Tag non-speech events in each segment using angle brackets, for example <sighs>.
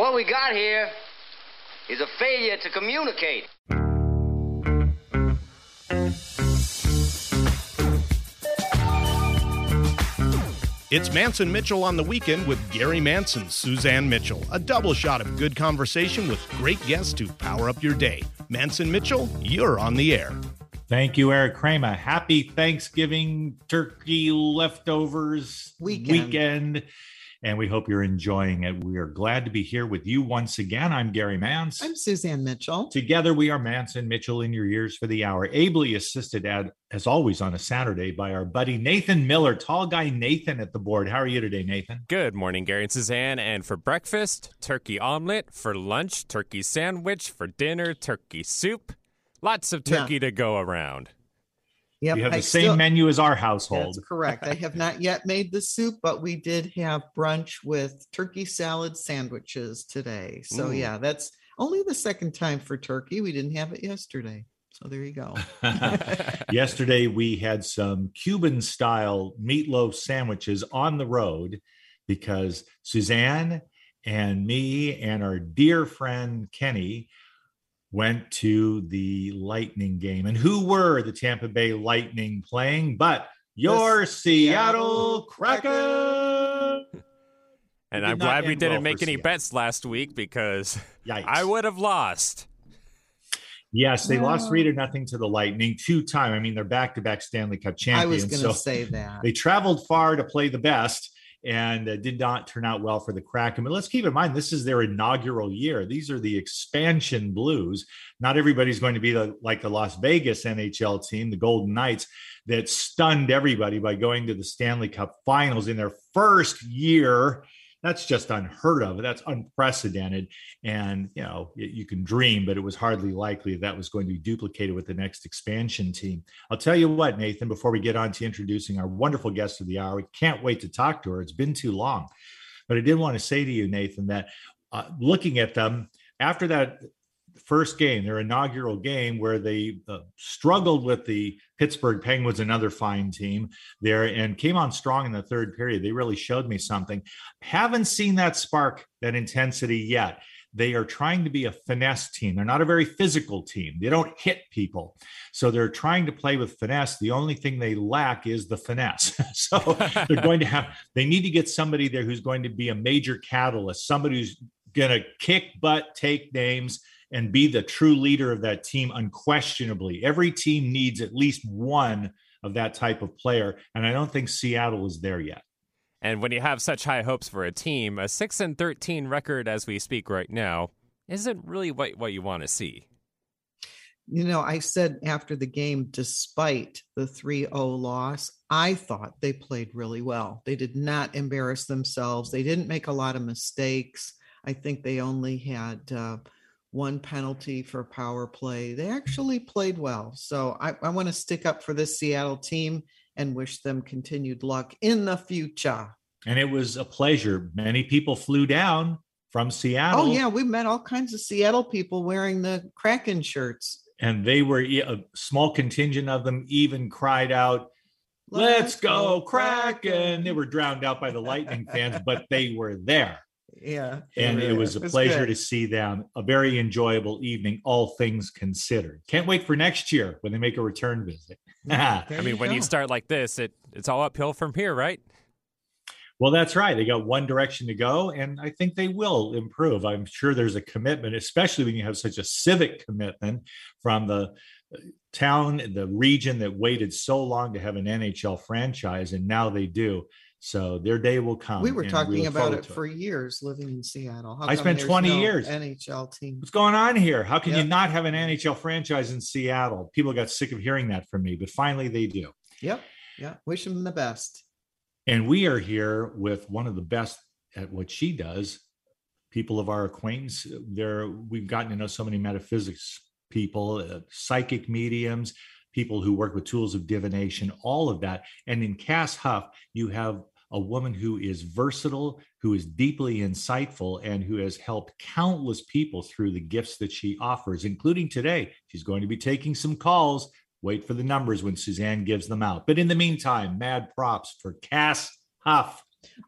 What we got here is a failure to communicate. It's Mantz and Mitchell on the weekend with Gary Mantz and, Suzanne Mitchell. A double shot of good conversation with great guests to power up your day. Mantz and Mitchell, you're on the air. Thank you, Eric Kramer. Happy Thanksgiving turkey leftovers Weekend. weekend. And we hope you're enjoying it. We are glad to be here with you once again. I'm Gary Mantz. I'm Suzanne Mitchell. Together, we are Mantz and Mitchell in your ears for the hour, ably assisted, at, as always, on a Saturday by our buddy Nathan Miller, tall guy Nathan at the board. How are you today, Nathan? Good morning, Gary and Suzanne. And for breakfast, turkey omelet. For lunch, turkey sandwich. For dinner, turkey soup. Lots of turkey to go around. Yep, you have the I same still- menu as our household. That's correct. I have not yet made the soup, but we did have brunch with turkey salad sandwiches today. So Ooh. yeah, that's only the second time for turkey. We didn't have it yesterday. So there you go. <laughs> <laughs> Yesterday, we had some Cuban style meatloaf sandwiches on the road because Suzanne and me and our dear friend Kenny went to the Lightning game. And who were the Tampa Bay Lightning playing? But your Seattle Seattle Kraken. And I'm glad we didn't well make any Seattle. bets last week because <laughs> Yikes. I would have lost. Yes, they lost three to nothing to the Lightning two time. I mean, they're back to back Stanley Cup champions. I was going to so- say that. They traveled far to play the best and uh, did not turn out well for the Kraken. But let's keep in mind, this is their inaugural year. These are the expansion Blues. Not everybody's going to be the, like the Las Vegas NHL team, the Golden Knights, that stunned everybody by going to the Stanley Cup finals in their first year. That's just unheard of. That's unprecedented. And, you know, you can dream, but it was hardly likely that was going to be duplicated with the next expansion team. I'll tell you what, Nathan, before we get on to introducing our wonderful guest of the hour, we can't wait to talk to her. It's been too long. But I did want to say to you, Nathan, that uh, looking at them after that first game, their inaugural game, where they uh, struggled with the Pittsburgh Penguins, another fine team there, and came on strong in the third period. They really showed me something. Haven't seen that spark, that intensity yet. They are trying to be a finesse team. They're not a very physical team. They don't hit people. So they're trying to play with finesse. The only thing they lack is the finesse. <laughs> so they're <laughs> going to have, they need to get somebody there who's going to be a major catalyst, somebody who's going to kick butt, take names, and be the true leader of that team unquestionably. Every team needs at least one of that type of player. And I don't think Seattle is there yet. And when you have such high hopes for a team, a 6 and 13 record as we speak right now isn't really what, what you want to see. you know, I said after the game, despite the 3 0 loss, I thought they played really well. They did not embarrass themselves, they didn't make a lot of mistakes. I think they only had uh, one penalty for power play. They actually played well. So I, I want to stick up for this Seattle team and wish them continued luck in the future. And it was a pleasure. Many people flew down from oh, Seattle. Oh, yeah, we met all kinds of Seattle people wearing the Kraken shirts. And they were a small contingent of them even cried out, Let's go, Kraken. They were drowned out by the Lightning fans, but they were there. Yeah. And it was a pleasure good. to see them. A very enjoyable evening, all things considered. Can't wait for next year when they make a return visit. <laughs> There I mean, when you start like this, it it's all uphill from here, right? Well, that's right. They got one direction to go, and I think they will improve. I'm sure there's a commitment, especially when you have such a civic commitment from the uh, town, the region that waited so long to have an NHL franchise, and now they do. So their day will come. we were talking look about it for years living in Seattle. How I spent 20 no years. NHL team. What's going on here? How can you not have an NHL franchise in Seattle? People got sick of hearing that from me, but finally they do. Yep. Yeah. Wish them the best. And we are here with one of the best at what she does, people of our acquaintance. There, we've gotten to know so many metaphysics people, uh, psychic mediums, people who work with tools of divination, all of that. And in Kass Huff, you have a woman who is versatile, who is deeply insightful, and who has helped countless people through the gifts that she offers, including today. She's going to be taking some calls. Wait for the numbers when Suzanne gives them out. But in the meantime, mad props for Kass Huff.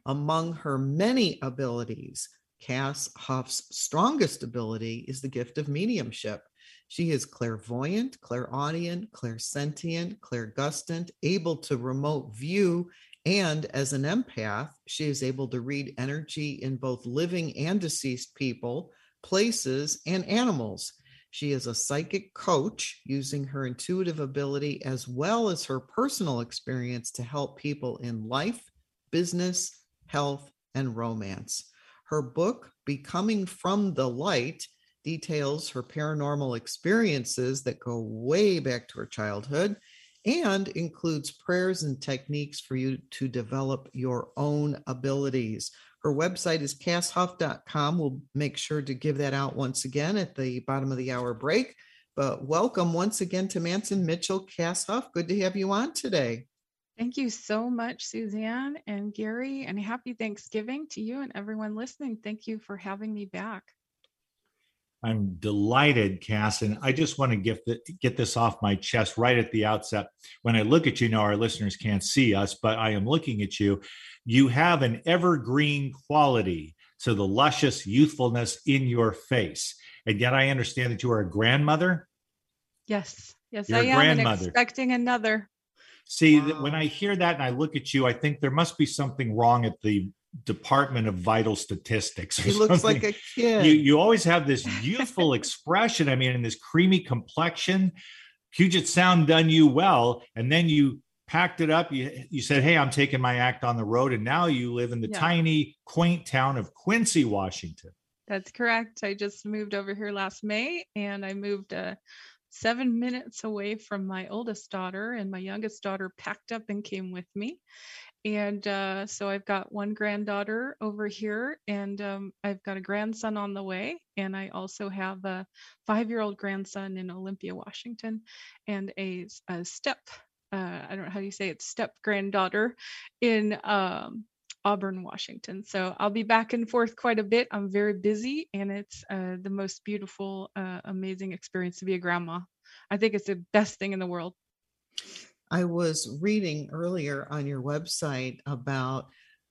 Among her many abilities, Kass Huff's strongest ability is the gift of mediumship. She is clairvoyant, clairaudient, clairsentient, clairgustant, able to remote view, and as an empath, she is able to read energy in both living and deceased people, places, and animals. She is a psychic coach using her intuitive ability as well as her personal experience to help people in life, business, health, and romance. Her book, Becoming from the Light, details her paranormal experiences that go way back to her childhood and includes prayers and techniques for you to develop your own abilities. Her website is kasshuff.com. We'll make sure to give that out once again at the bottom of the hour break. But welcome once again to Mantz and Mitchell Kass Huff. Good to have you on today. Thank you so much, Suzanne and Gary, and happy Thanksgiving to you and everyone listening. Thank you for having me back. I'm delighted, Kass, and I just want to get the, get this off my chest right at the outset. When I look at you, now our listeners can't see us, but I am looking at you. You have an evergreen quality to the luscious youthfulness in your face, and yet I understand that you are a grandmother. Yes, yes, You're I a am, grandmother. expecting another. See, that when I hear that and I look at you, I think there must be something wrong at the Department of Vital Statistics. He looks something. like a kid. you you always have this <laughs> youthful expression. I mean, in this creamy complexion. Puget Sound done you well, and then you packed it up. You you said, "Hey, I'm taking my act on the road," and now you live in the Yeah. tiny, quaint town of Quincy, Washington. That's correct. I just moved over here last May, and I moved uh, seven minutes away from my oldest daughter, and my youngest daughter packed up and came with me. And uh, so I've got one granddaughter over here, and um, I've got a grandson on the way. And I also have a five year old grandson in Olympia, Washington, and a step, uh, I don't know how you say it, step granddaughter in um, Auburn, Washington. So I'll be back and forth quite a bit. I'm very busy, and it's uh, the most beautiful, uh, amazing experience to be a grandma. I think it's the best thing in the world. I was reading earlier on your website about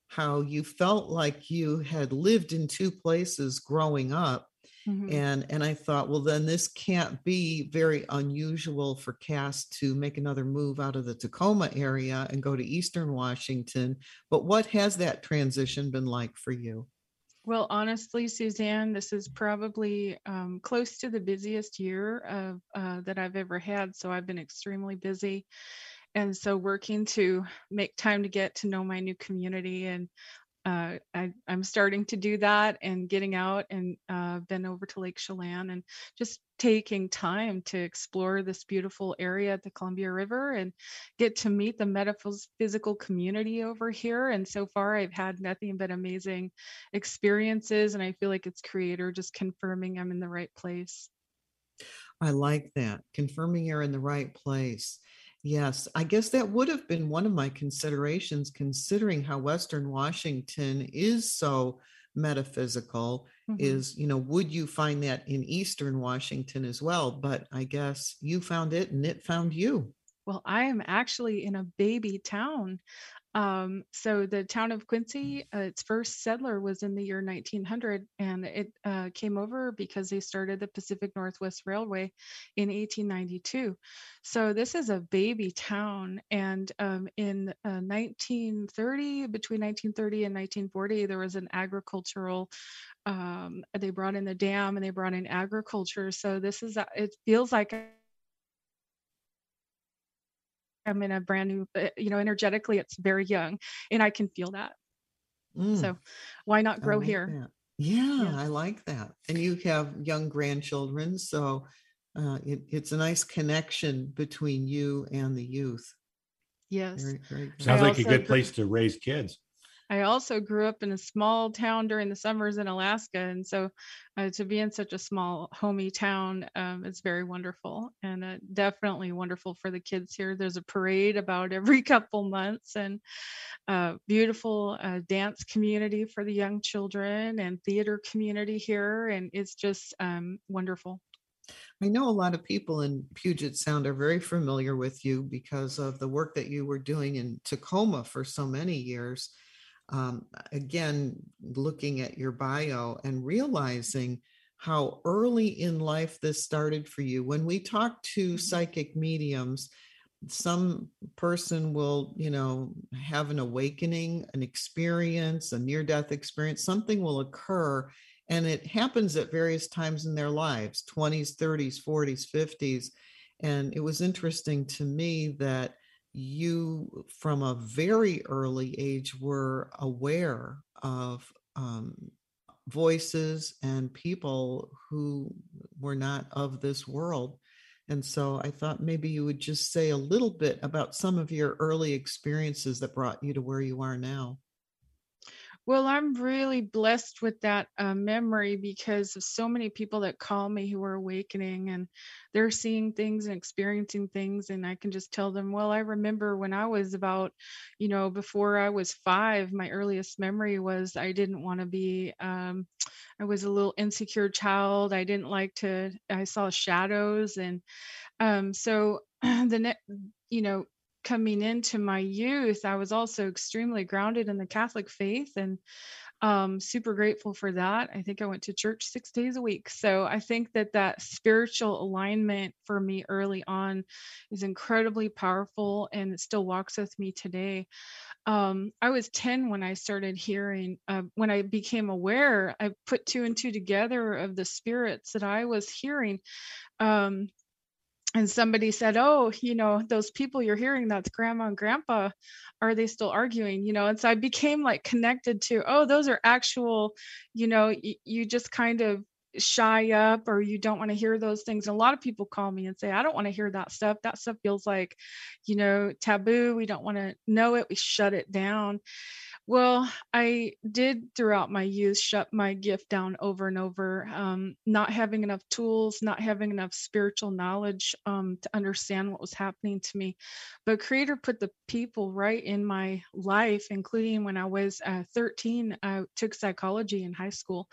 how you felt like you had lived in two places growing up Mhm. and and I thought well then this can't be very unusual for Kass to make another move out of the Tacoma area and go to Eastern Washington but what has that transition been like for you Well, honestly, Suzanne, this is probably um, close to the busiest year of uh, that I've ever had. So I've been extremely busy, and so working to make time to get to know my new community, and uh, I, I'm starting to do that and getting out and uh, been over to Lake Chelan and just taking time to explore this beautiful area at the Columbia River and get to meet the metaphysical community over here. And so far, I've had nothing but amazing experiences and i feel like it's creator just confirming i'm in the right place I like that confirming you're in the right place yes I guess that would have been one of my considerations considering how Western Washington is so metaphysical Mhm. is you know would you find that in eastern washington as well but i guess you found it and it found you well i am actually in a baby town um, so the town of quincy uh, its first settler was in the year 1900 and it uh, came over because they started the pacific northwest railway in 1892 so this is a baby town and um, in uh, 1930 between 1930 and 1940 there was an agricultural um, they brought in the dam and they brought in agriculture. So this is, it feels like I'm in a brand new, uh, you know, energetically, it's very young and I can feel that. Mm, So why not grow like here? that. yeah i like that and you have young grandchildren so uh, it, it's a nice connection between you and the youth Yes. very, very. Sounds I like a good place to raise kids. I also grew up in a small town during the summers in Alaska. And so uh, to be in such a small, homey town um, is very wonderful and uh, definitely wonderful for the kids here. There's a parade about every <laughs> couple months and uh, beautiful uh, dance community for the young children and theater community here. And it's just um, wonderful. I know a lot of people in Puget Sound are very familiar with you because of the work that you were doing in Tacoma for so many years. Um, again, looking at your bio and realizing how early in life this started for you. When we talk to Mm-hmm. psychic mediums, some person will, you know, have an awakening, an experience, a near death experience, something will occur. And it happens at various times in their lives 20s, 30s, 40s, 50s. And it was interesting to me that you, from a very early age, were aware of um, voices and people who were not of this world. And so I thought maybe you would just say a little bit about some of your early experiences that brought you to where you are now. Well, I'm really blessed with that uh, memory because of so many people that call me who are awakening and they're seeing things and experiencing things. And I can just tell them, well, I remember when I was about, you know, before I was five, my earliest memory was I didn't want to be, um, I was a little insecure child. I didn't like to, I saw shadows. And um, so <clears throat> the next, you know, coming into my youth, I was also extremely grounded in the Catholic faith and um, super grateful for that. I think I went to church six days a week. So I think that that spiritual alignment for me early on is incredibly powerful and it still walks with me today. Um, I was 10 when I started hearing, uh, when I became aware, I put two and two together of the spirits that I was hearing. Um, and somebody said oh you know those people you're hearing that's grandma and grandpa are they still arguing? You know and so i became like connected to oh those are actual you know y- you just kind of shy up or you don't want to hear those things. And a lot of people call me and say i don't want to hear that stuff. That stuff feels like you know taboo. We don't want to know it. We shut it down well, I did throughout my youth shut my gift down over and over, um, not having enough tools, not having enough spiritual knowledge um, to understand what was happening to me. But Creator put the people right in my life, including when I was uh, 13, I took psychology in high school.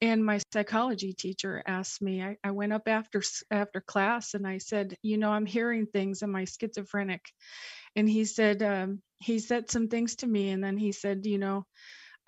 And my psychology teacher asked me, I, I went up after after class and I said, you know, I'm hearing things. Am I schizophrenic? And he said, um, he said some things to me and then he said you know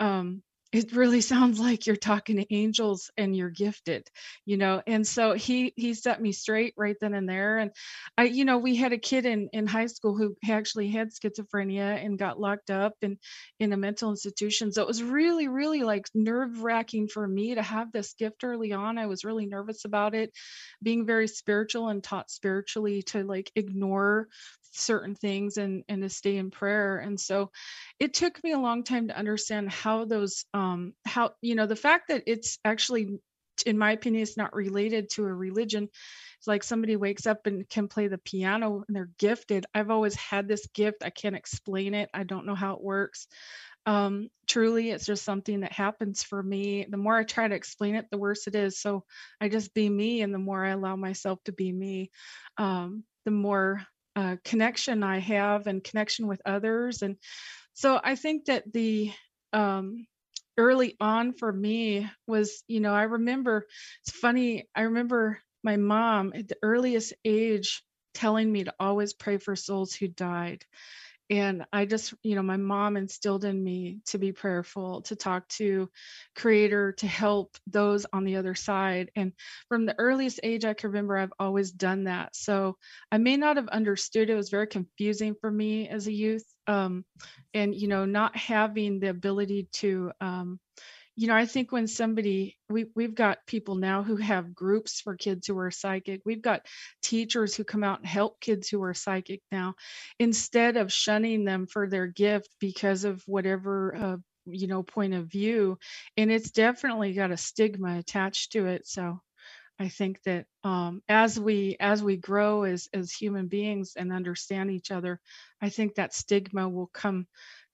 um, it really <laughs> sounds like you're talking to angels and you're gifted you know? And so he he set me straight right then and there and i you know we had a kid in in high school who actually had schizophrenia and got locked up in in a mental institution. So it was really really like nerve wracking for me to have this gift early on. I was really nervous about it. Being very spiritual and taught spiritually to like ignore certain things and and to stay in prayer and so it took me a long time to understand how those um how you know the fact that it's actually in my opinion it's not related to a religion. It's like somebody wakes up and can play the piano and they're gifted. I've always had this gift. I can't explain it. I don't know how it works. Um truly it's just something that happens for me. The more i try to explain it the worse it is. So i just be me and the more i allow myself to be me um the more uh, connection I have and connection with others. And so I think that the um, early on for me was, you know, I remember it's funny, I remember my mom at the earliest age telling me to always pray for souls who died and i just you know my mom instilled in me to be prayerful to talk to creator to help those on the other side. And from the earliest age i can remember i've always done that. So i may not have understood it. Was very confusing for me as a youth um, and you know not having the ability to um, you know, I think when somebody we we've got people now who have groups for kids who are psychic. We've got teachers who come out and help kids who are psychic now, instead of shunning them for their gift because of whatever uh, you know point of view, and it's definitely got a stigma attached to it. So I think that um, as we as we grow as as human beings and understand each other, I think that stigma will come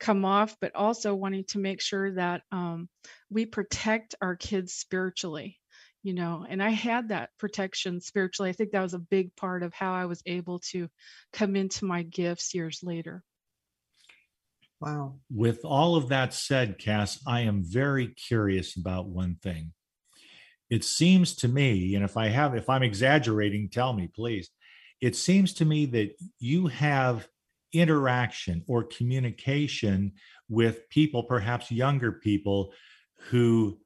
come off. But also wanting to make sure that um, we protect our kids spiritually, you know. And I had that protection spiritually. I think that was a big part of how I was able to come into my gifts years later. Wow. With all of that said, Kass, I am very curious about one thing. It seems to me, and if I have, if I'm exaggerating, tell me, please. It seems to me that you have interaction or communication with people, perhaps younger people who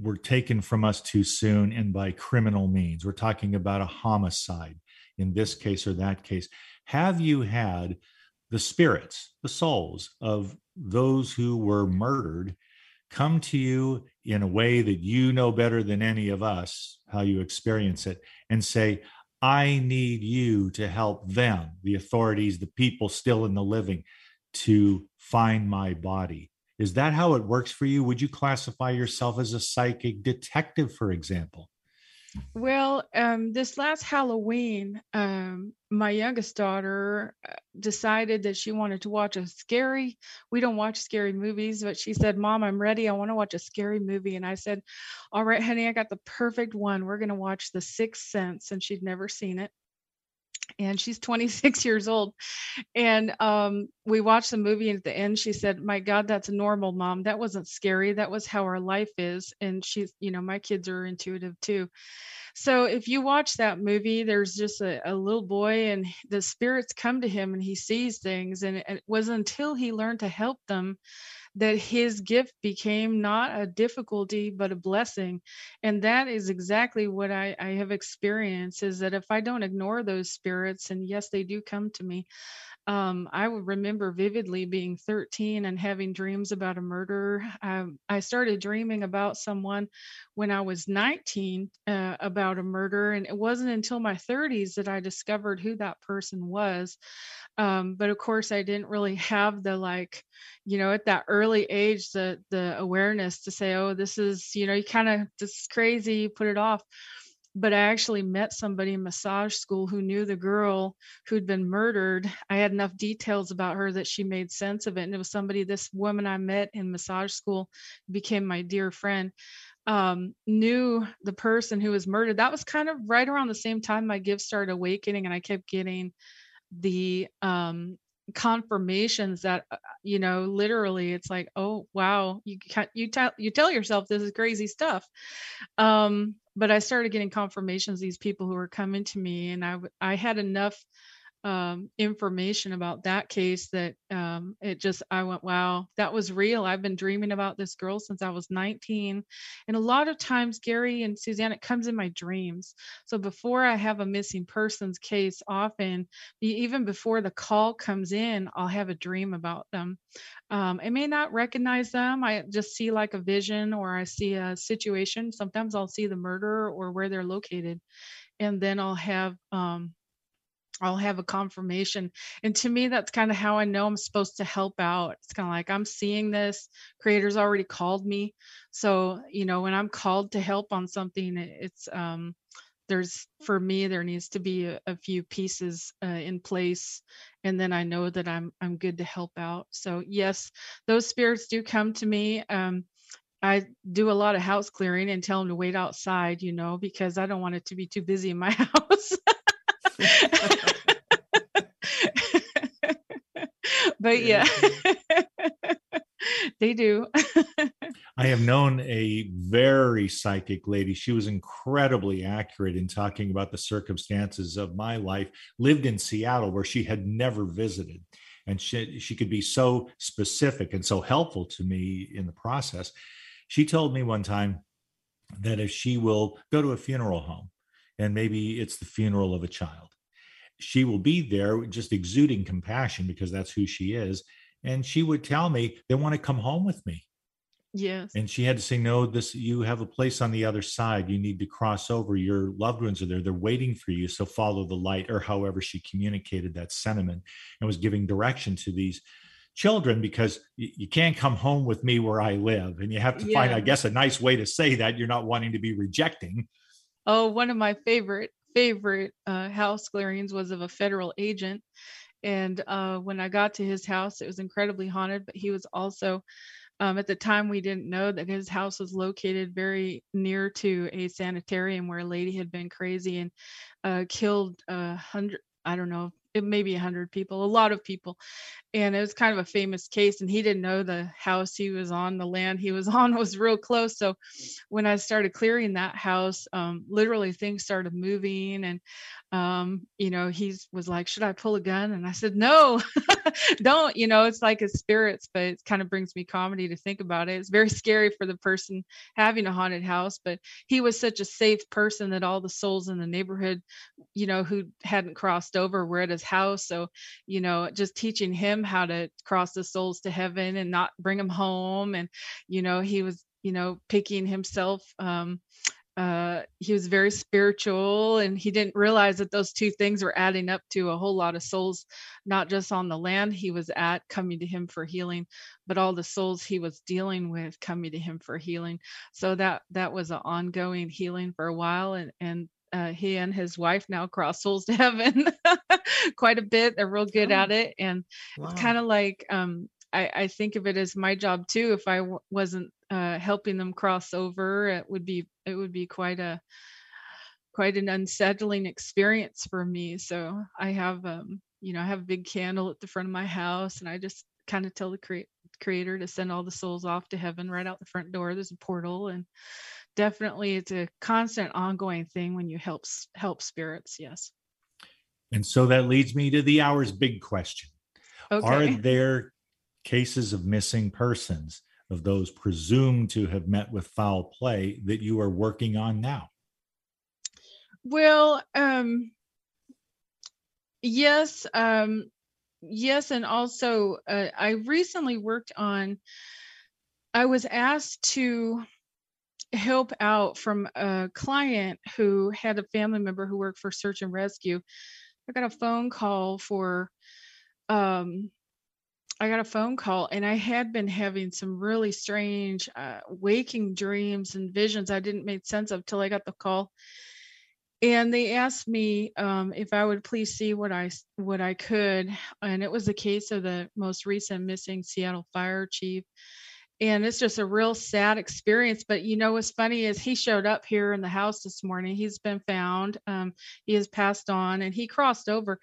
were taken from us too soon and by criminal means. We're talking about a homicide in this case or that case. Have you had the spirits, the souls of those who were murdered come to you in a way that you know better than any of us how you experience it and say, I need you to help them, the authorities, the people still in the living, to find my body. Is that how it works for you? Would you classify yourself as a psychic detective, for example? Well, um, this last Halloween, um, my youngest daughter uh, decided that she wanted to watch a scary. We don't watch scary movies, but she said, "Mom, I'm ready. I want to watch a scary movie." And I said, "All right, honey, I got the perfect one. We're going to watch The Sixth Sense." And she'd never seen it and she's 26 <laughs> years old and um, we watched the movie and at the end she said my god that's normal mom. That wasn't scary. That was how our life is. And she's you know my kids are intuitive too. So if you watch that movie there's just a, a little boy and the spirits come to him and he sees things and it was until he learned to help them that his gift became not a difficulty but a blessing. And that is exactly what I, I have experienced is that if i don't ignore those spirits and yes they do come to me um, I remember vividly being 13 and having dreams about a murder. Um, I started dreaming about someone when I was 19 uh, about a murder, and it wasn't until my 30s that I discovered who that person was. Um, but of course, I didn't really have the like, you know, at that early age, the the awareness to say, oh, this is, you know, you kind of this is crazy, you put it off but I actually met somebody in massage school who knew the girl who'd been murdered. I had enough details about her that she made sense of it. And it was somebody, this woman I met in massage school became my dear friend, um, knew the person who was murdered. That was kind of right around the same time my gifts started awakening, and I kept getting the um confirmations that uh, you know literally it's like oh wow you can't you tell you tell yourself this is crazy stuff um but I started getting confirmations these people who were coming to me, and I I had enough um, information about that case that um, it just I went wow that was real. I've been dreaming about this girl since I was 19, and a lot of times Gary and Suzanne it comes in my dreams. So before I have a missing persons case, often even before the call comes in, I'll have a dream about them. Um, I may not recognize them. I just see like a vision or I see a situation. Sometimes I'll see the murder or where they're located, and then I'll have um, I'll have a confirmation. And to me, that's kind of how I know I'm supposed to help out. It's kind of like I'm seeing this, creator's already called me. So, you know, when I'm called to help on something, it's, um, there's for me there needs to be a, a few pieces uh, in place and then i know that i'm i'm good to help out so yes those spirits do come to me um, I do a lot of house clearing and tell them to wait outside, you know, because I don't want it to be too busy in my <laughs> house. <laughs> but yeah, <laughs> they do. <laughs> I have known a very psychic lady. She was incredibly accurate in talking about the circumstances of my life, lived in Seattle where she had never visited. And she, she could be so specific and so helpful to me in the process. She told me one time that if she will go to a funeral home and maybe it's the funeral of a child, she will be there just exuding compassion because that's who she is. And she would tell me, they want to come home with me. Yes. And she had to say, no, this, you have a place on the other side. You need to cross over. Your loved ones are there. They're waiting for you. So follow the light, or however she communicated that sentiment and was giving direction to these children because you can't come home with me where I live. And you have to yeah. find, I guess, a nice way to say that you're not wanting to be rejecting. Oh, one of my favorite favorite uh, house clearings was of a federal agent. And uh, when I got to his house, it was incredibly haunted, but he was also, um, at the time, we didn't know that his house was located very near to a sanitarium where a lady had been crazy and uh, killed a hundred, I don't know, maybe 100 people a lot of people and it was kind of a famous case and he didn't know the house he was on the land he was <laughs> on was real close so when i started clearing that house um, literally things started moving and um, you know he was like should i pull a gun? And i said no <laughs> don't you know it's like a spirits but it kind of brings me comedy to think about it. It's very scary for the person having a haunted house but he was such a safe person that all the souls in the neighborhood you know who hadn't crossed over were at his house so you know just teaching him how to cross the souls to heaven and not bring them home and you know he was you know picking himself um uh, he was very spiritual and he didn't realize that those two things were adding up to a whole lot of souls not just on the land he was at coming to him for healing but all the souls he was dealing with coming to him for healing. So that that was an ongoing healing for a while and and uh, he and his wife now cross souls to heaven quite a bit they're real good oh. at it and wow. it's kind of like um, I, I, think of it as my job too. If I w- wasn't uh, helping them cross over, it would be it would be quite a quite an unsettling experience for me. So I have um, you know I have a big candle at the front of my house, and I just kind of tell the cre- creator to send all the souls off to heaven right out the front door. There's a portal, and definitely it's a constant, ongoing thing when you help help spirits. Yes. And so that leads me to the hour's big question. Okay. Are there cases of missing persons of those presumed to have met with foul play that you are working on now? Well, um, yes, um, yes, and also uh, I recently worked on. I was asked to help out from a client who had a family member who worked for search and rescue. I got a phone call for um, I got a phone call and I had been having some really strange uh, waking dreams and visions I didn't make sense of till I got the call. And they asked me um, if I would please see what I what I could, and it was the case of the most recent missing Seattle fire chief. And it's just a real sad experience. But you know what's funny is he showed up here in the house this morning. He's been found. Um, he has passed on, and he crossed over.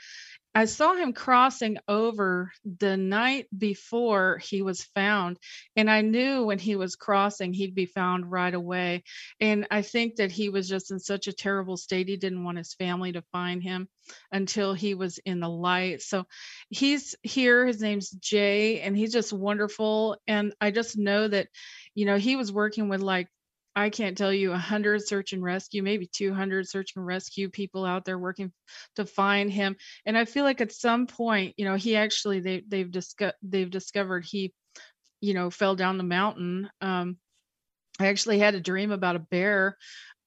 I saw him crossing over the night before he was found. And I knew when he was crossing, he'd be found right away. And I think that he was just in such a terrible state. He didn't want his family to find him until he was in the light. So he's here. His name's Jay, and he's just wonderful. And I just know that, you know, he was working with like I can't tell you 100 search and rescue, maybe 200 search and rescue people out there working to find him. And I feel like at some point, you know, he actually they they've discovered they've discovered he, you know, fell down the mountain. Um, I actually had a dream about a bear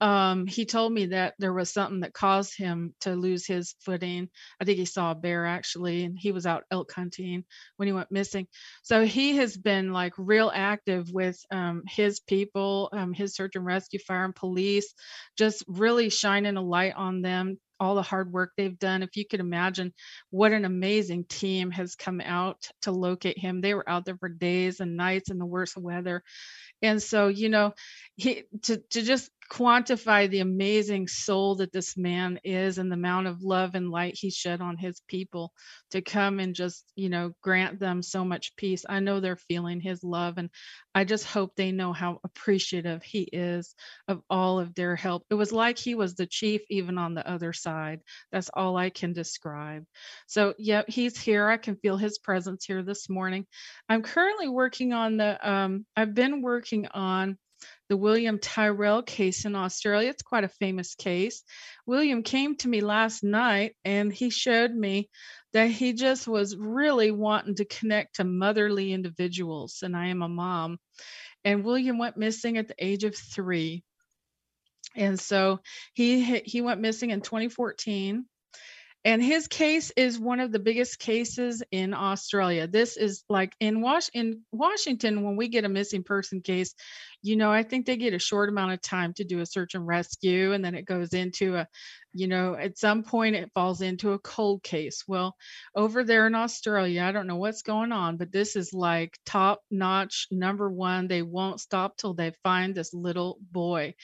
um, he told me that there was something that caused him to lose his footing. I think he saw a bear actually, and he was out elk hunting when he went missing. So he has been like real active with um, his people, um, his search and rescue, fire and police, just really shining a light on them. All the hard work they've done. If you could imagine what an amazing team has come out to locate him. They were out there for days and nights in the worst weather. And so, you know, he to to just quantify the amazing soul that this man is and the amount of love and light he shed on his people to come and just you know grant them so much peace. I know they're feeling his love and i just hope they know how appreciative he is of all of their help. It was like he was the chief even on the other side. That's all i can describe. So yeah he's here. I can feel his presence here this morning. I'm currently working on the um, i've been working on the William Tyrrell case in Australia. It's quite a famous case. William came to me last night and he showed me that he just was really wanting to connect to motherly individuals. And I am a mom. And William went missing at the age of three. And so he he went missing in 2014 and his case is one of the biggest cases in Australia. This is like in Was- in Washington when we get a missing person case, you know, I think they get a short amount of time to do a search and rescue and then it goes into a you know, at some point it falls into a cold case. Well, over there in Australia, I don't know what's going on, but this is like top notch number 1. They won't stop till they find this little boy.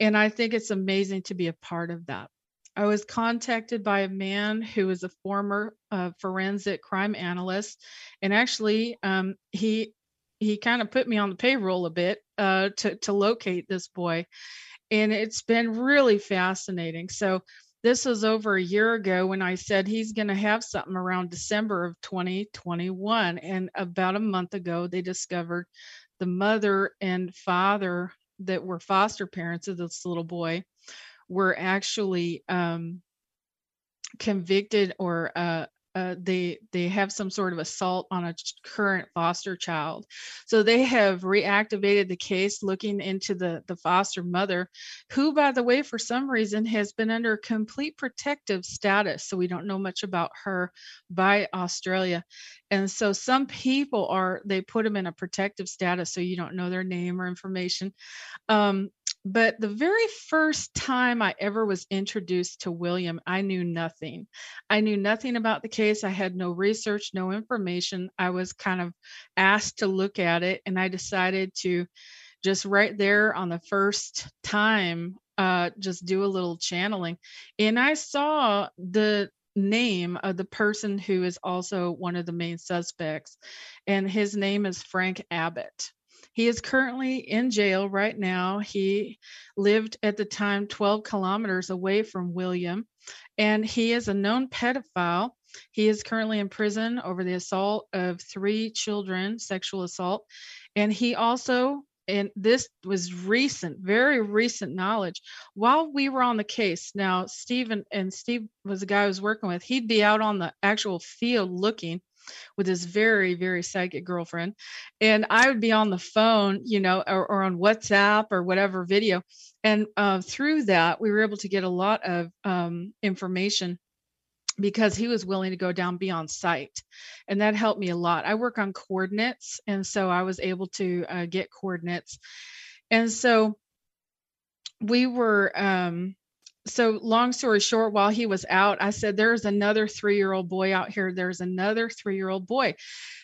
And I think it's amazing to be a part of that I was contacted by a man who is a former uh, forensic crime analyst, and actually, um, he he kind of put me on the payroll a bit uh, to to locate this boy, and it's been really fascinating. So this was over a year ago when I said he's going to have something around December of 2021, and about a month ago they discovered the mother and father that were foster parents of this little boy were actually um, convicted or uh, uh, they they have some sort of assault on a current foster child. So they have reactivated the case looking into the the foster mother who by the way for some reason has been under complete protective status so we don't know much about her by australia. And so some people are they put them in a protective status so you don't know their name or information. Um, but the very first time I ever was introduced to William, I knew nothing. I knew nothing about the case. I had no research, no information. I was kind of asked to look at it, and I decided to just right there on the first time uh, just do a little channeling. And I saw the name of the person who is also one of the main suspects, and his name is Frank Abbott. He is currently in jail right now. He lived at the time 12 kilometers away from William, and he is a known pedophile. He is currently in prison over the assault of three children, sexual assault. And he also, and this was recent, very recent knowledge, while we were on the case. Now, Stephen and Steve was the guy I was working with, he'd be out on the actual field looking with his very very psychic girlfriend and i would be on the phone you know or, or on whatsapp or whatever video and uh, through that we were able to get a lot of um, information because he was willing to go down beyond sight and that helped me a lot. I work on coordinates and so i was able to uh, get coordinates and so we were um, so long story short while he was out i said there's another three-year-old boy out here there's another three-year-old boy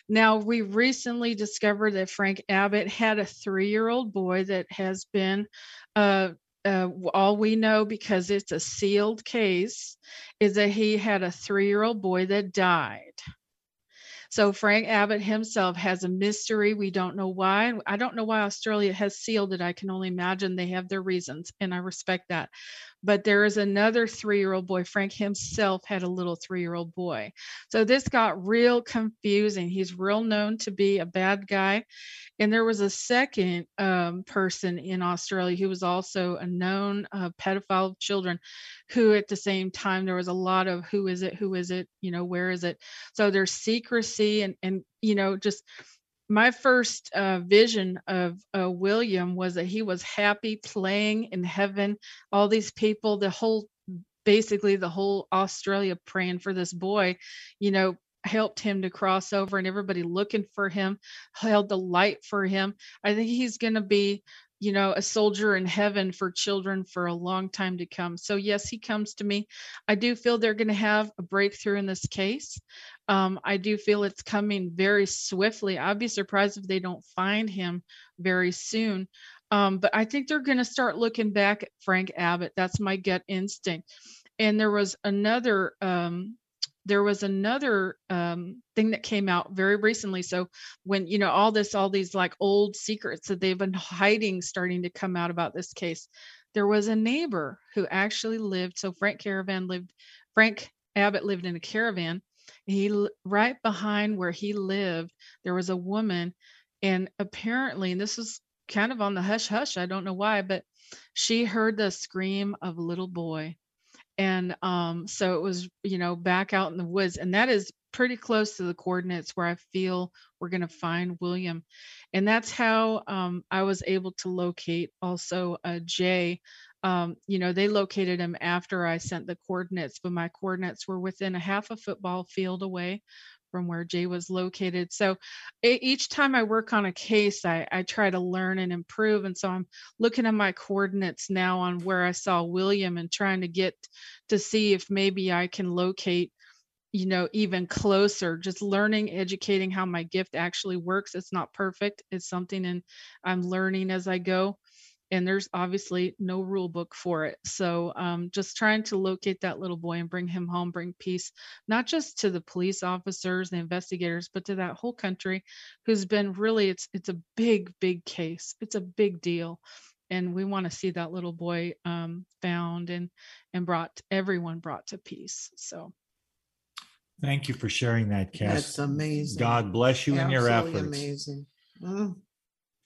now we recently discovered that frank abbott had a three-year-old boy that has been uh, uh, all we know because it's a sealed case is that he had a three-year-old boy that died so Frank Abbott himself has a mystery. We don't know why. I don't know why Australia has sealed it. I can only imagine they have their reasons, and I respect that but there is another three year old boy. Frank himself had a little three year old boy. So this got real confusing. He's real known to be a bad guy. And there was a second um, person in Australia who was also a known uh, pedophile of children, who at the same time there was a lot of who is it, who is it, you know, where is it? So there's secrecy and and you know just my first uh, vision of uh, William was that he was happy playing in heaven. All these people, the whole, basically the whole Australia praying for this boy, you know, helped him to cross over and everybody looking for him held the light for him. I think he's going to be you know, a soldier in heaven for children for a long time to come. So, yes, he comes to me. I do feel they're going to have a breakthrough in this case. Um, I do feel it's coming very swiftly. I'd be surprised if they don't find him very soon. Um, but I think they're going to start looking back at Frank Abbott. That's my gut instinct. And there was another um, there was another um, thing that came out very recently. So when you know all this, all these like old secrets that they've been hiding, starting to come out about this case, there was a neighbor who actually lived. So Frank Caravan lived. Frank Abbott lived in a caravan. He right behind where he lived, there was a woman, and apparently, and this is kind of on the hush hush. I don't know why, but she heard the scream of a little boy and um, so it was you know back out in the woods and that is pretty close to the coordinates where i feel we're going to find william and that's how um, i was able to locate also uh, jay um, you know they located him after i sent the coordinates but my coordinates were within a half a football field away from where Jay was located. So each time I work on a case, I, I try to learn and improve. And so I'm looking at my coordinates now on where I saw William and trying to get to see if maybe I can locate you know even closer just learning educating how my gift actually works it's not perfect it's something and i'm learning as i go and there's obviously no rule book for it. So um, just trying to locate that little boy and bring him home, bring peace, not just to the police officers, the investigators, but to that whole country who's been really, it's, it's a big, big case. It's a big deal. And we want to see that little boy um, found and and brought everyone brought to peace. So Thank you for sharing that, Kass. That's amazing. God bless you in your Absolutely efforts. Amazing. Mm.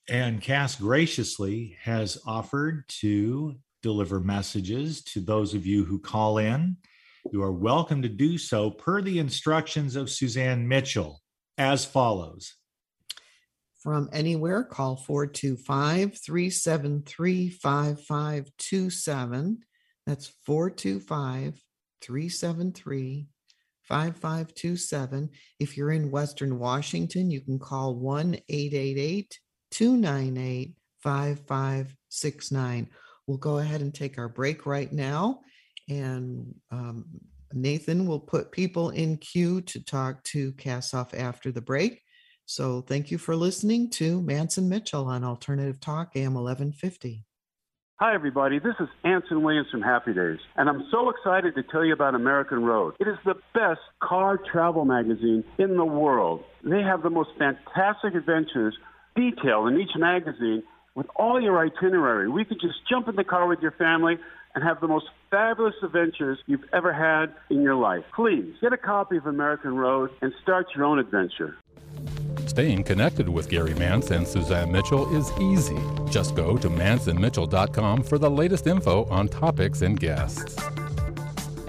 And Kass graciously has offered to deliver messages to those of you who call in. You are welcome to do so per the instructions of Suzanne Mitchell as follows. From anywhere, call 425 373 5527. That's 425 373 5527. If you're in Western Washington, you can call 1 888 298 5569. We'll go ahead and take our break right now. And um, Nathan will put people in queue to talk to Kass Huff after the break. So thank you for listening to Mantz and Mitchell on Alternative Talk AM 1150. Hi, everybody. This is Anson Williams from Happy Days, and I'm so excited to tell you about American Road. It is the best car travel magazine in the world. They have the most fantastic adventures detailed in each magazine with all your itinerary. We could just jump in the car with your family and have the most fabulous adventures you've ever had in your life. Please get a copy of American Road and start your own adventure. Staying connected with Gary Mantz and Suzanne Mitchell is easy. Just go to mantzandmitchell.com for the latest info on topics and guests.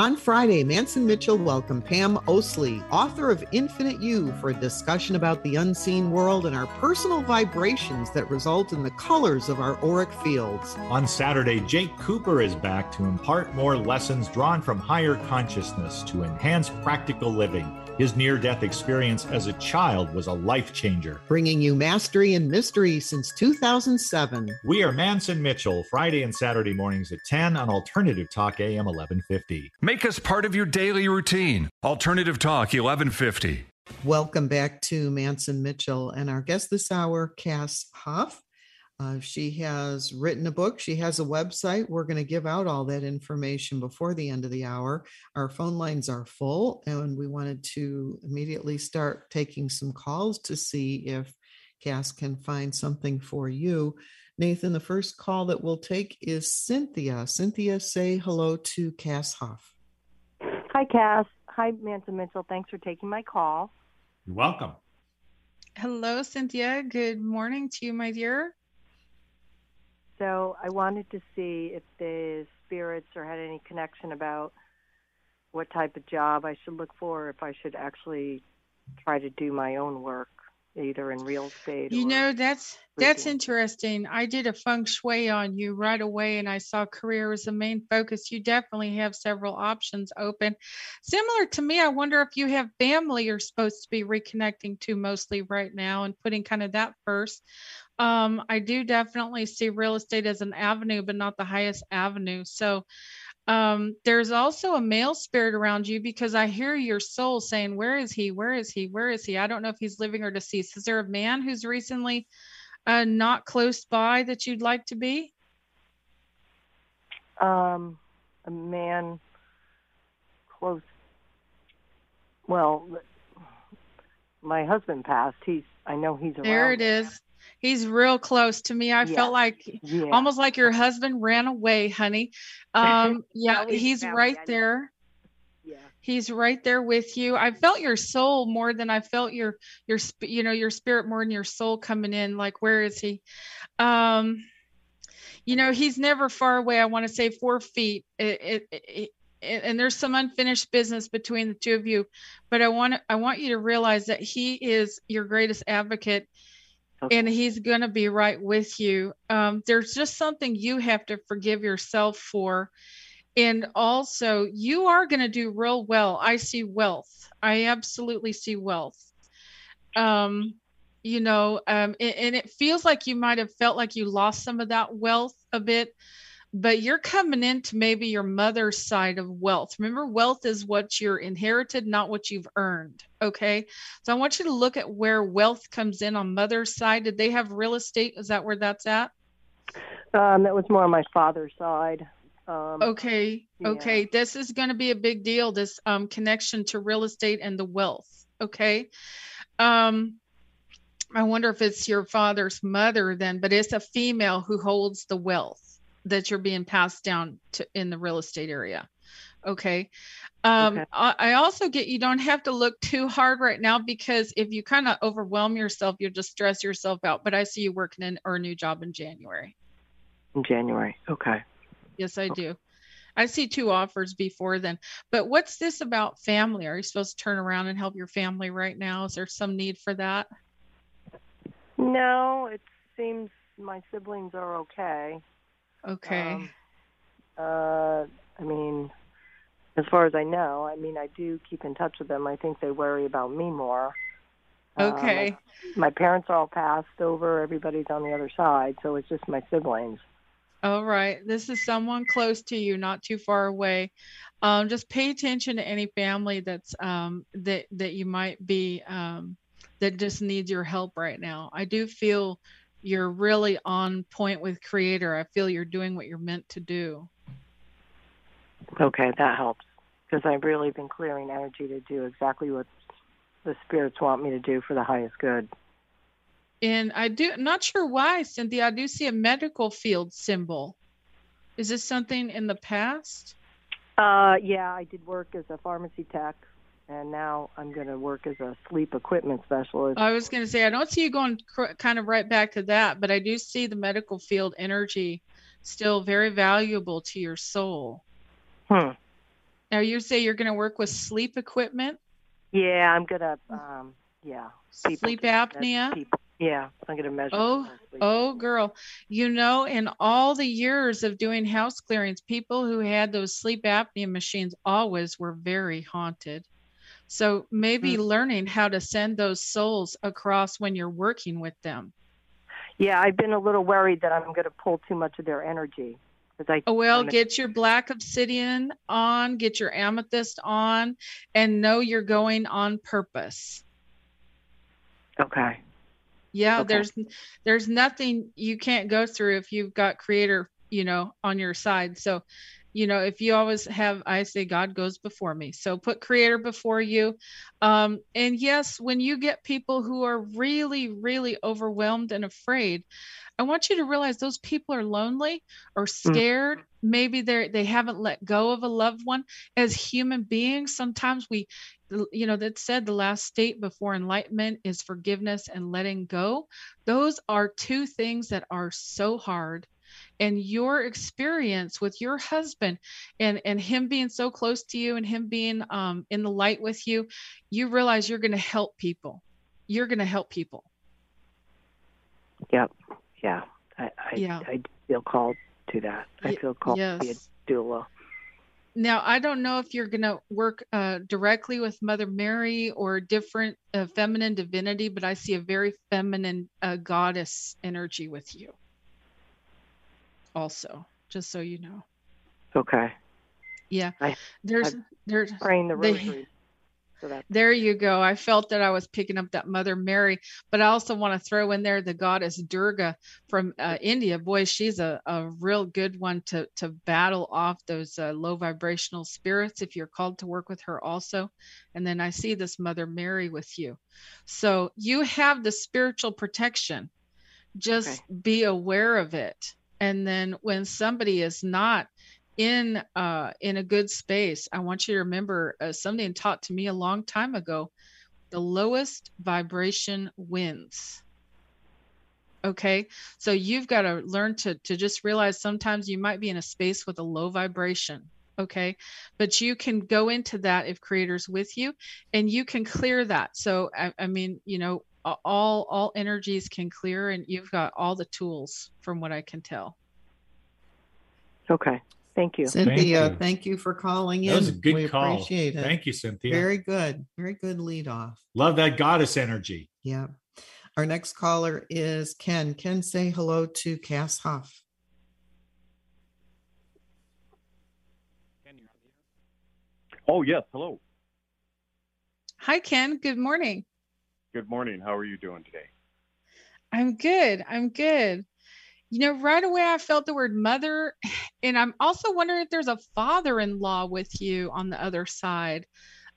On Friday, Mantz and Mitchell welcomed Pam Osley, author of Infinite You, for a discussion about the unseen world and our personal vibrations that result in the colors of our auric fields. On Saturday, Jake Cooper is back to impart more lessons drawn from higher consciousness to enhance practical living. His near death experience as a child was a life changer. Bringing you mastery and mystery since 2007. We are Mantz and Mitchell, Friday and Saturday mornings at 10 on Alternative Talk AM 1150. Make us part of your daily routine. Alternative Talk 1150. Welcome back to Mantz and Mitchell and our guest this hour, Kass Huff. Uh, she has written a book. She has a website. We're going to give out all that information before the end of the hour. Our phone lines are full, and we wanted to immediately start taking some calls to see if Kass can find something for you. Nathan, the first call that we'll take is Cynthia. Cynthia, say hello to Kass Huff. Hi, Kass. Hi, Mantz and Mitchell. Thanks for taking my call. You're welcome. Hello, Cynthia. Good morning to you, my dear. So I wanted to see if the spirits or had any connection about what type of job I should look for, if I should actually try to do my own work, either in real estate. You know, that's that's interesting. I did a feng shui on you right away and I saw career as the main focus. You definitely have several options open. Similar to me, I wonder if you have family you're supposed to be reconnecting to mostly right now and putting kind of that first. Um, I do definitely see real estate as an avenue, but not the highest avenue. So um, there's also a male spirit around you because I hear your soul saying, Where is he? Where is he? Where is he? I don't know if he's living or deceased. Is there a man who's recently uh, not close by that you'd like to be? Um, a man close. Well, my husband passed. He's. I know he's around. There it is. He's real close to me. I Yeah. felt like Yeah. almost like your husband ran away, honey. <laughs> Um, yeah, he's right there. Yeah. He's right there with you. I felt your soul more than I felt your your you know your spirit more than your soul coming in. Like where is he? Um, you know he's never far away. I want to say four feet. It, it, it- and there's some unfinished business between the two of you, but I want I want you to realize that he is your greatest advocate and he's going to be right with you. Um, there's just something you have to forgive yourself for. And also, you are going to do real well. I see wealth. I absolutely see wealth. Um, you know, um, and, and it feels like you might have felt like you lost some of that wealth a bit, but you're coming into maybe your mother's side of wealth. Remember, wealth is what you're inherited, not what you've earned. Okay. So I want you to look at where wealth comes in on mother's side. Did they have real estate? Is that where that's at? Um, that was more on my father's side. Um, Okay. yeah. Okay. This is going to be a big deal. This um, connection to real estate and the wealth. Okay. Um, I wonder if it's your father's mother then, but it's a female who holds the wealth that you're being passed down to in the real estate area. Okay. Um, Okay. I, I also get you don't have to look too hard right now because if you kind of overwhelm yourself, you'll just stress yourself out. But I see you working in or a new job in January. In January. Okay. Yes, I do. I see two offers before then. But what's this about family? Are you supposed to turn around and help your family right now? Is there some need for that? No, it seems my siblings are okay. Okay. Um, uh, I mean, as far as I know, I mean, I do keep in touch with them. I think they worry about me more. Um, okay. my parents are all passed over. Everybody's on the other side, so it's just my siblings. All right. This is someone close to you, not too far away. Um, just pay attention to any family that's um, that that you might be um, that just needs your help right now. I do feel you're really on point with Creator. I feel you're doing what you're meant to do. Okay, that helps because I've really been clearing energy to do exactly what the spirits want me to do for the highest good. And I do not sure why, Cynthia. I do see a medical field symbol. Is this something in the past? Uh, yeah, I did work as a pharmacy tech, and now I'm going to work as a sleep equipment specialist. I was going to say I don't see you going cr- kind of right back to that, but I do see the medical field energy still very valuable to your soul. Hmm. Now you say you're going to work with sleep equipment, Yeah, I'm gonna. Um, yeah. People sleep apnea. Yeah, I'm gonna measure. Oh, oh, girl. You know, in all the years of doing house clearings, people who had those sleep apnea machines always were very haunted. So maybe Hmm. learning how to send those souls across when you're working with them. Yeah, I've been a little worried that I'm gonna pull too much of their energy I. Oh, well, get your black obsidian on, get your amethyst on, and know you're going on purpose. Okay. Yeah, Okay. there's there's nothing you can't go through if you've got creator, you know, on your side. So, you know, if you always have I say God goes before me. So put creator before you. Um and yes, when you get people who are really really overwhelmed and afraid, I want you to realize those people are lonely or scared. Maybe they're they haven't let go of a loved one. As human beings, sometimes we you know that said the last state before enlightenment is forgiveness and letting go those are two things that are so hard and your experience with your husband and and him being so close to you and him being um, in the light with you you realize you're going to help people you're going to help people Yep. Yeah. I. I, Yeah. I feel called to that. I feel called to be a doula. Now, I don't know if you're going to work uh, directly with Mother Mary or different uh, feminine divinity, but I see a very feminine uh, goddess energy with you. Also, just so you know. Okay. Yeah. I- There's I'm there's Praying the they- rosary. So that <laughs> There you go. I felt that I was picking up that Mother Mary, but I also want to throw in there the goddess Durga from uh, India. Boy, she's a, a real good one to to battle off those uh, low vibrational spirits if you're called to work with her also. And then I see this Mother Mary with you. So you have the spiritual protection. Just be aware of it. And then when somebody is not in uh in a good space i want you to remember uh, something taught to me a long time ago the lowest vibration wins. Okay? So you've got to learn to to just realize sometimes you might be in a space with a low vibration okay? But you can go into that if creators with you and you can clear that. So i, I mean you know all all energies can clear and you've got all the tools from what i can tell okay. Thank you. Cynthia, you. thank you for calling in. That was a good we call. appreciate it. Thank you, Cynthia. Very good. Very good lead off. Love that goddess energy. Yeah. Our next caller is Ken. Ken, say hello to Kass Huff. Ken, you're on the air. Oh, yes. Hello. hi ken good morning Good morning. How are you doing today? I'm good. I'm good. You know, right away I felt the word mother, <sighs> and I'm also wondering if there's a father in law with you on the other side.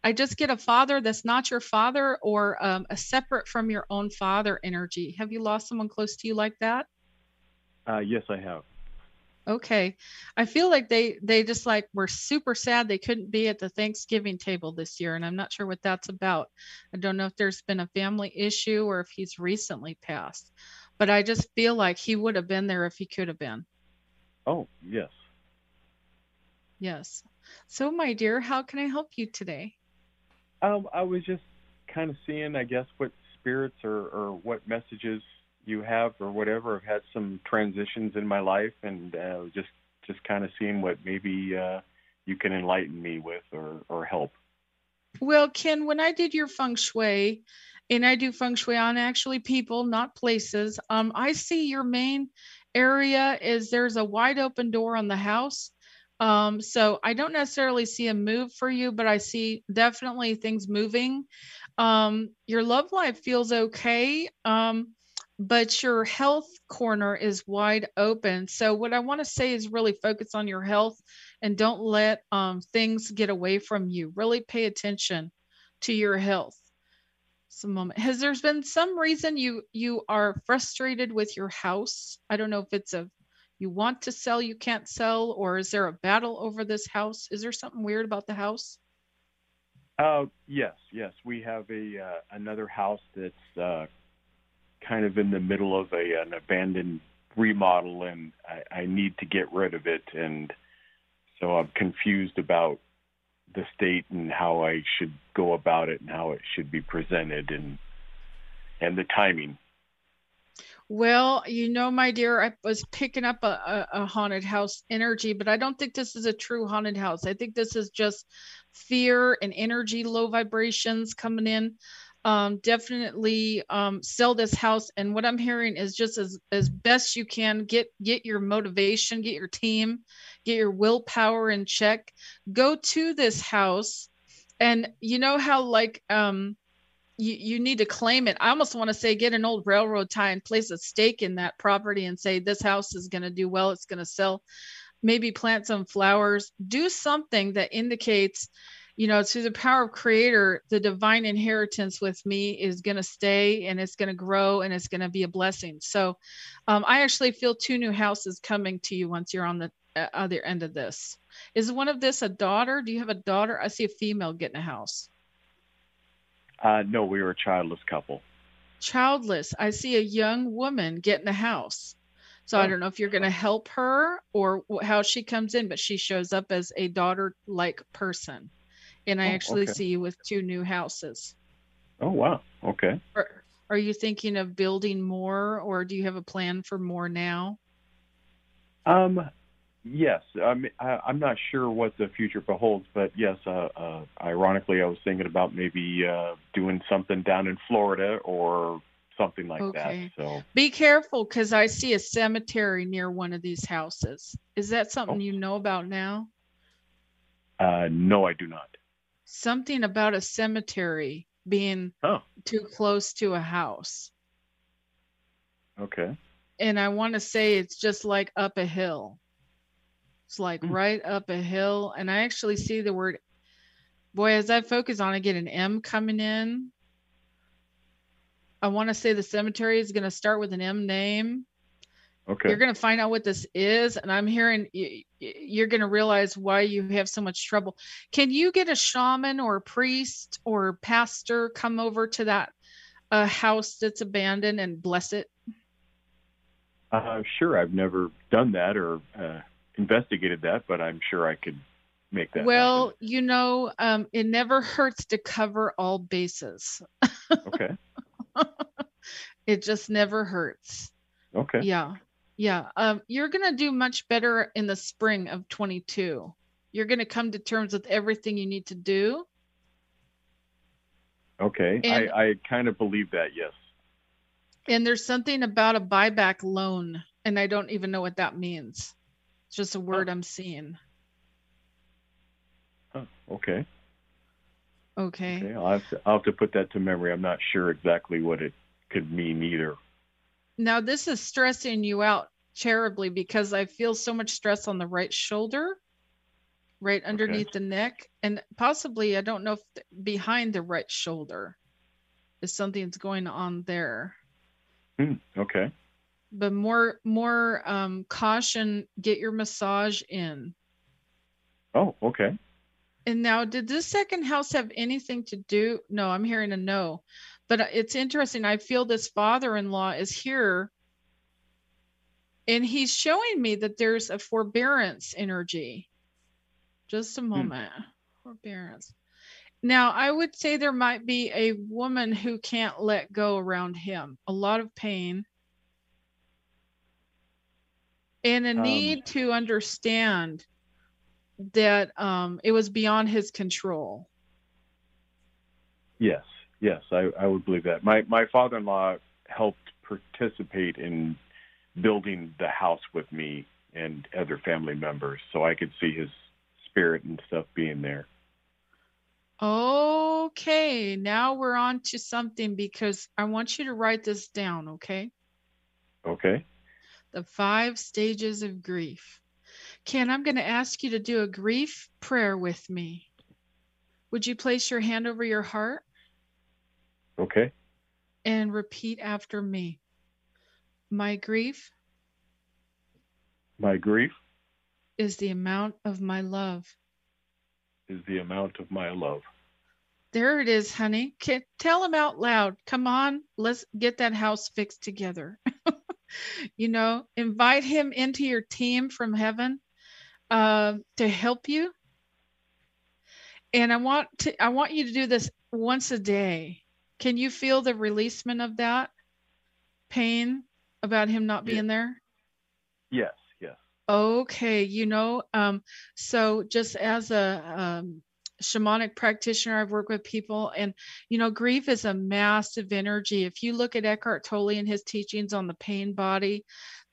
I just get a father that's not your father or um, a separate from your own father energy. Have you lost someone close to you like that? Uh, yes, I have. Okay. I feel like they they just like were super sad they couldn't be at the Thanksgiving table this year and I'm not sure what that's about. I don't know if there's been a family issue or if he's recently passed. But I just feel like he would have been there if he could have been. Oh, yes. Yes. So my dear, how can I help you today? Um, I was just kind of seeing, I guess, what spirits or, or what messages you have or whatever. I've had some transitions in my life, and uh, just just kind of seeing what maybe uh, you can enlighten me with or or help. Well, Ken, when I did your feng shui, and I do feng shui on actually people, not places, um, I see your main area is there's a wide open door on the house. Um, so I don't necessarily see a move for you, but I see definitely things moving. Um, your love life feels okay. Um, but your health corner is wide open. So what I want to say is really focus on your health and don't let um, things get away from you. Really pay attention to your health. Some moment. Has there been some reason you you are frustrated with your house? I don't know if it's a you want to sell, you can't sell, or is there a battle over this house? Is there something weird about the house? Uh, yes, yes. We have a uh, another house that's uh, kind of in the middle of a an abandoned remodel, and I, I need to get rid of it, and so I'm confused about the state and how I should go about it and how it should be presented, and and the timing. Well, you know, my dear, I was picking up a, a, a haunted house energy, but I don't think this is a true haunted house. I think this is just fear and energy, low vibrations coming in. Um, definitely um, sell this house. And what I'm hearing is just as as best you can get get your motivation, get your team, get your willpower in check. Go to this house, and you know how like um you, you need to claim it. I almost want to say get an old railroad tie and place a stake in that property and say this house is going to do well, it's going to sell. Maybe plant some flowers, do something that indicates, you know, through the power of creator, the divine inheritance with me is going to stay and it's going to grow and it's going to be a blessing. So um, I actually feel two new houses coming to you once you're on the uh, other end of this. Is one of this a daughter? Do you have a daughter? I see a female getting a house. Uh, no, we were a childless couple. childless. I see a young woman getting a house. So I Oh. don't know if you're going to help her or how she comes in, but she shows up as a daughter like person. And I Oh, actually okay. see you with two new houses. Oh wow. Okay. Are, are you thinking of building more or do you have a plan for more now? Um, yes. I'm I, I'm not sure what the future beholds, but yes. Uh, uh, ironically, I was thinking about maybe uh, doing something down in Florida or something like Okay. that. So Be careful because I see a cemetery near one of these houses. Is that something Oh. you know about now? uh, no, I do not. Something about a cemetery being Oh, too close to a house. okay. And I want to say it's just like up a hill. It's like hmm. right up a hill. And I actually see the word, boy, as I focus on, I get an M coming in. I want to say the cemetery is going to start with an M name. Okay. You're going to find out what this is. And I'm hearing you're going to realize why you have so much trouble. Can you get a shaman or a priest or pastor come over to that uh, house that's abandoned and bless it? Uh, sure, I've never done that or uh, investigated that, but I'm sure I could make that. well, you know, um, it never hurts to cover all bases. Okay. <laughs> It just never hurts. Okay. Yeah. Yeah. Um, you're going to do much better in the spring of 22. You're going to come to terms with everything you need to do. Okay. And- I, I kind of believe that, yes. And there's something about a buyback loan, and I don't even know what that means. It's just a word I'm seeing. Huh. Okay. Okay. Okay. I'll have, to, I'll have to put that to memory. I'm not sure exactly what it could mean either. Now, this is stressing you out terribly because I feel so much stress on the right shoulder, right underneath the neck, and possibly, I don't know if th- behind the right shoulder is something's going on there. Hmm. Okay. But more, more um, caution. Get your massage in. Oh, okay. And now, did this second house have anything to do? No, I'm hearing a no. But it's interesting. I feel this father in law is here and he's showing me that there's a forbearance energy. Just a moment. Forbearance. Now, I would say there might be a woman who can't let go around him, a lot of pain, and a Um, need to understand that um, it was beyond his control. Yes. Yes, I, I would believe that. My my father-in-law helped participate in building the house with me and other family members, so I could see his spirit and stuff being there. Okay, now we're on to something because I want you to write this down, okay? Okay. The five stages of grief. Ken, I'm going to ask you to do a grief prayer with me. Would you place your hand over your heart Okay. and repeat after me? My grief My grief is the amount of my love. is the amount of my love. There it is, honey. Can, tell him out loud. Come on, let's get that house fixed together. <laughs> you know, invite him into your team from heaven uh, to help you. And I want to I want you to do this once a day. Can you feel the releasement of that pain about him not being there? Yes. Yes. Okay, you know, um, so just as a um, shamanic practitioner, I've worked with people, and you know, grief is a massive energy. If you look at Eckhart Tolle and his teachings on the pain body,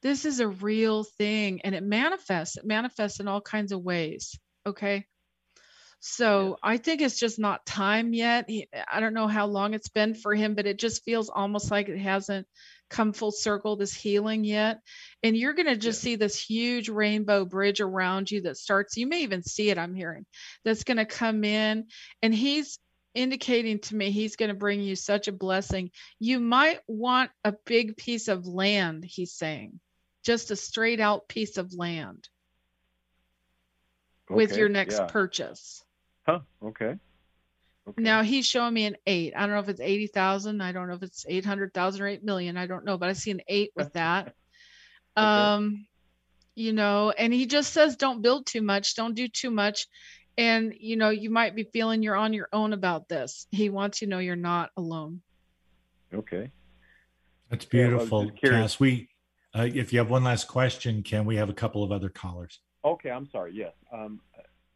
this is a real thing, and it manifests. It manifests in all kinds of ways. Okay. So I think it's just not time yet. He, I don't know how long it's been for him, but it just feels almost like it hasn't come full circle, this healing yet. And you're going to just see this huge rainbow bridge around you that starts, you may even see it, I'm hearing, that's going to come in. And he's indicating to me he's going to bring you such a blessing. You might want a big piece of land, he's saying, just a straight out piece of land with your next yeah. purchase. Huh. Okay. Now he's showing me an eight. I don't know if it's eighty thousand. I don't know if it's eight hundred thousand or eight million. I don't know, but I see an eight with <laughs> that. Um, you know, and he just says don't build too much, don't do too much, and you know you might be feeling you're on your own about this. He wants you to know you're not alone. Okay. That's Yeah, I was beautiful, just curious. Kass. We, uh, if you have one last question, can we have a couple of other callers? Okay, I'm sorry. Yes. Um,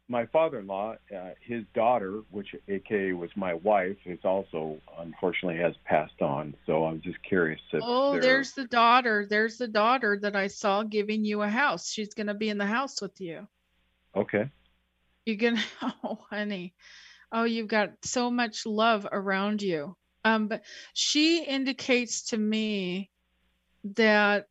my father-in-law, uh, his daughter, which AKA was my wife, is also unfortunately has passed on. So I'm just curious if Oh, there- there's the daughter. There's the daughter that I saw giving you a house. She's gonna be in the house with you. Okay. You're gonna, <laughs> oh, honey. Oh, you've got so much love around you. Um, but she indicates to me that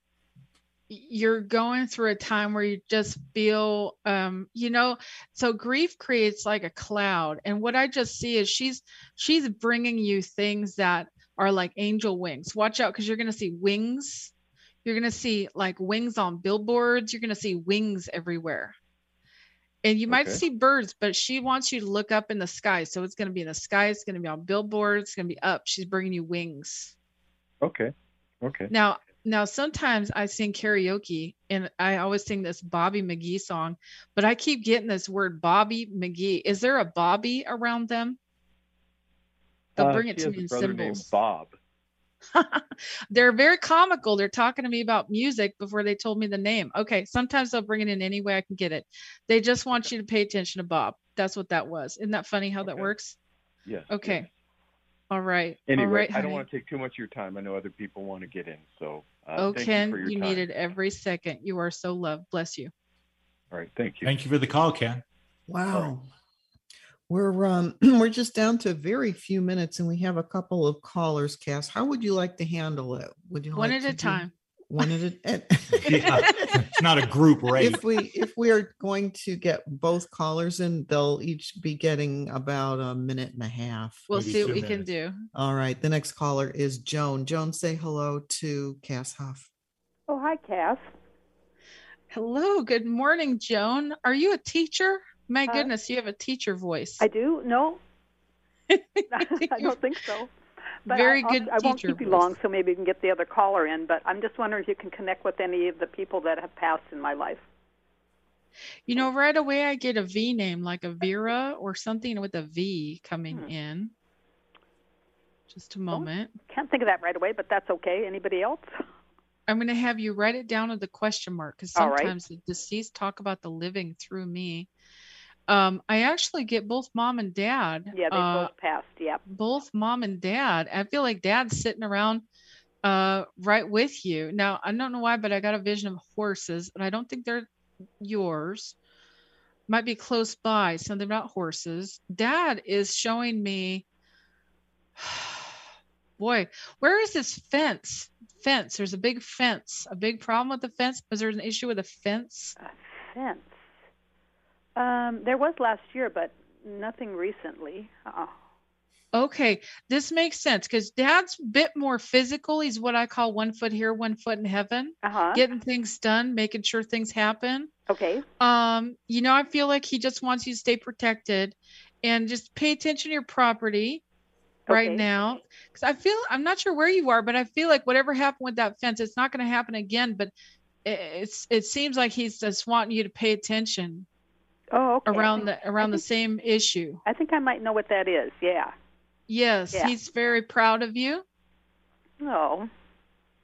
you're going through a time where you just feel um you know so grief creates like a cloud and what i just see is she's she's bringing you things that are like angel wings watch out because you're going to see wings you're going to see like wings on billboards you're going to see wings everywhere and you might Okay. see birds but she wants you to look up in the sky so it's going to be in the sky it's going to be on billboards it's going to be up she's bringing you wings Okay. Okay. now, now sometimes I sing karaoke and I always sing this Bobby McGee song, but I keep getting this word Bobby McGee. Is there a Bobby around them? They'll Uh, bring it to me in symbols. Bob. <laughs> They're very comical. They're talking to me about music before they told me the name. Okay, sometimes they'll bring it in any way I can get it. They just want you to pay attention to Bob. That's what that was. Isn't that funny how that works? Yeah. Okay. All right. Anyway, All right. I don't honey. want to take too much of your time. I know other people want to get in. So, uh, oh, thank Ken, you for your you time. needed every second. You are so loved. Bless you. All right. Thank you. Thank you for the call, Ken. Wow. We're um <clears throat> we're just down to very few minutes and we have a couple of callers, Kass. How would you like to handle it? Would you One like at to a do time. One at a <laughs> and- Yeah, it's not a group rate. if we if we are going to get both callers in, they'll each be getting about a minute and a half. We'll Maybe see what two we can do. All right. The next caller is Joan. Joan, say hello to Kass Huff. Oh, hi, Kass. Hello, good morning, Joan. Are you a teacher? My Uh, goodness, you have a teacher voice. I do. No, <laughs> <laughs> I don't think so. But Very I, good I won't keep you long, so maybe we can get the other caller in. But I'm just wondering if you can connect with any of the people that have passed in my life. You know, right away I get a V name like a Vera or something with a V coming Hmm. in. Just a moment. Can't think of that right away, but that's okay. Anybody else? I'm going to have you write it down with the question mark because All right. sometimes the deceased talk about the living through me. Um, I actually get both mom and dad. Yeah, they uh, both passed. Yep. both mom and dad. I feel like dad's sitting around uh right with you. Now, I don't know why, but I got a vision of horses, and I don't think they're yours. Might be close by, something about horses. Dad is showing me <sighs> boy, where is this fence? Fence. There's a big fence. A big problem with the fence. Was there an issue with a fence? A fence. Um, there was last year, but nothing recently. Uh-uh. Okay, this makes sense because dad's a bit more physical. He's what I call one foot here, one foot in heaven, Uh-huh. getting things done, making sure things happen. Okay. Um, you know, I feel like he just wants you to stay protected and just pay attention to your property right now. Because I feel I'm not sure where you are, but I feel like whatever happened with that fence, it's not going to happen again. But it- it's it seems like he's just wanting you to pay attention Oh, okay. Around think- the around the same issue. I think I might know what that is. Yeah. Yes, Yeah. he's very proud of you. Oh,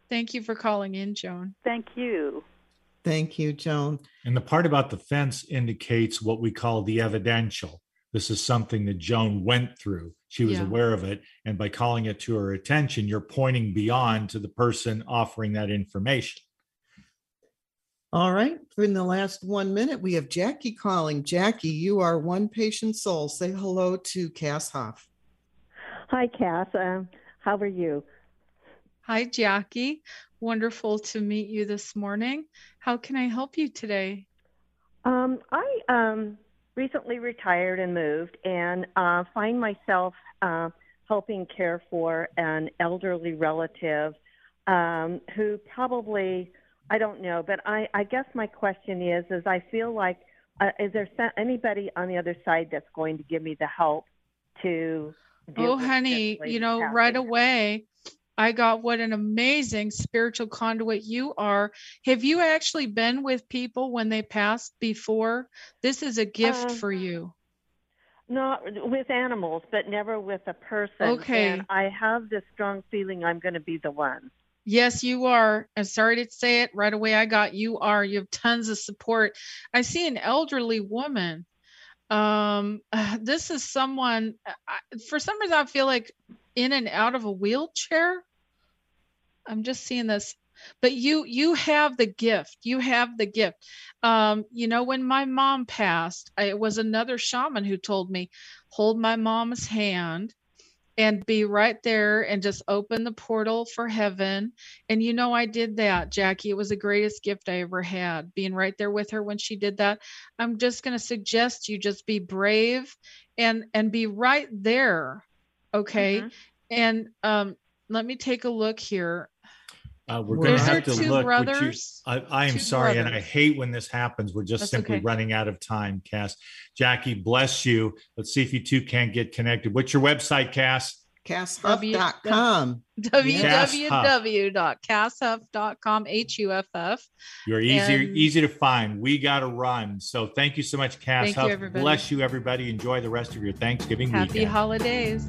Thank you for calling in, Joan. thank you. Thank you, Joan. And the part about the fence indicates what we call the evidential. This is something that Joan went through. She was Yeah. aware of it. And by calling it to her attention, you're pointing beyond to the person offering that information. All right. In the last one minute, we have Jackie calling. Jackie, you are one patient soul. Say hello to Kass Huff. Hi, Kass. Um, how are you? Hi, Jackie. Wonderful to meet you this morning. How can I help you today? Um, I um, recently retired and moved, and uh, find myself uh, helping care for an elderly relative um, who probably I don't know, but I, I guess my question is: is I feel like uh, is there anybody on the other side that's going to give me the help to? Oh, honey, you know, passing? right away, I got what an amazing spiritual conduit you are. Have you actually been with people when they passed before? This is a gift Um, for you. Not with animals, but never with a person. Okay. And I have this strong feeling I'm going to be the one. Yes, you are. I'm sorry to say it right away. I got you are. You have tons of support. I see an elderly woman. Um, <sighs> this is someone. I, for some reason, I feel like in and out of a wheelchair. I'm just seeing this. but you you have the gift you have the gift um you know when my mom passed I, it was another shaman who told me hold my mom's hand and be right there and just open the portal for heaven. And you know i did that jackie. It was the greatest gift i ever had being right there with her when she did that. I'm just going to suggest you just be brave and and be right there okay? Mm-hmm. and um let me take a look here Uh, we're Were going to have to look. would you- I, I am Two sorry, and I hate when this happens. We're just That's simply okay. running out of time, Kass. Jackie, bless you. Let's see if you two can't get connected. What's your website, Kass? KassHuff.com. www.kasshuff.com h-u-f-f You're easy, And- easy to find. We got to run. So thank you so much, Kass. Thank you, Huff. everybody. Bless you, everybody. Enjoy the rest of your Thanksgiving happy weekend. holidays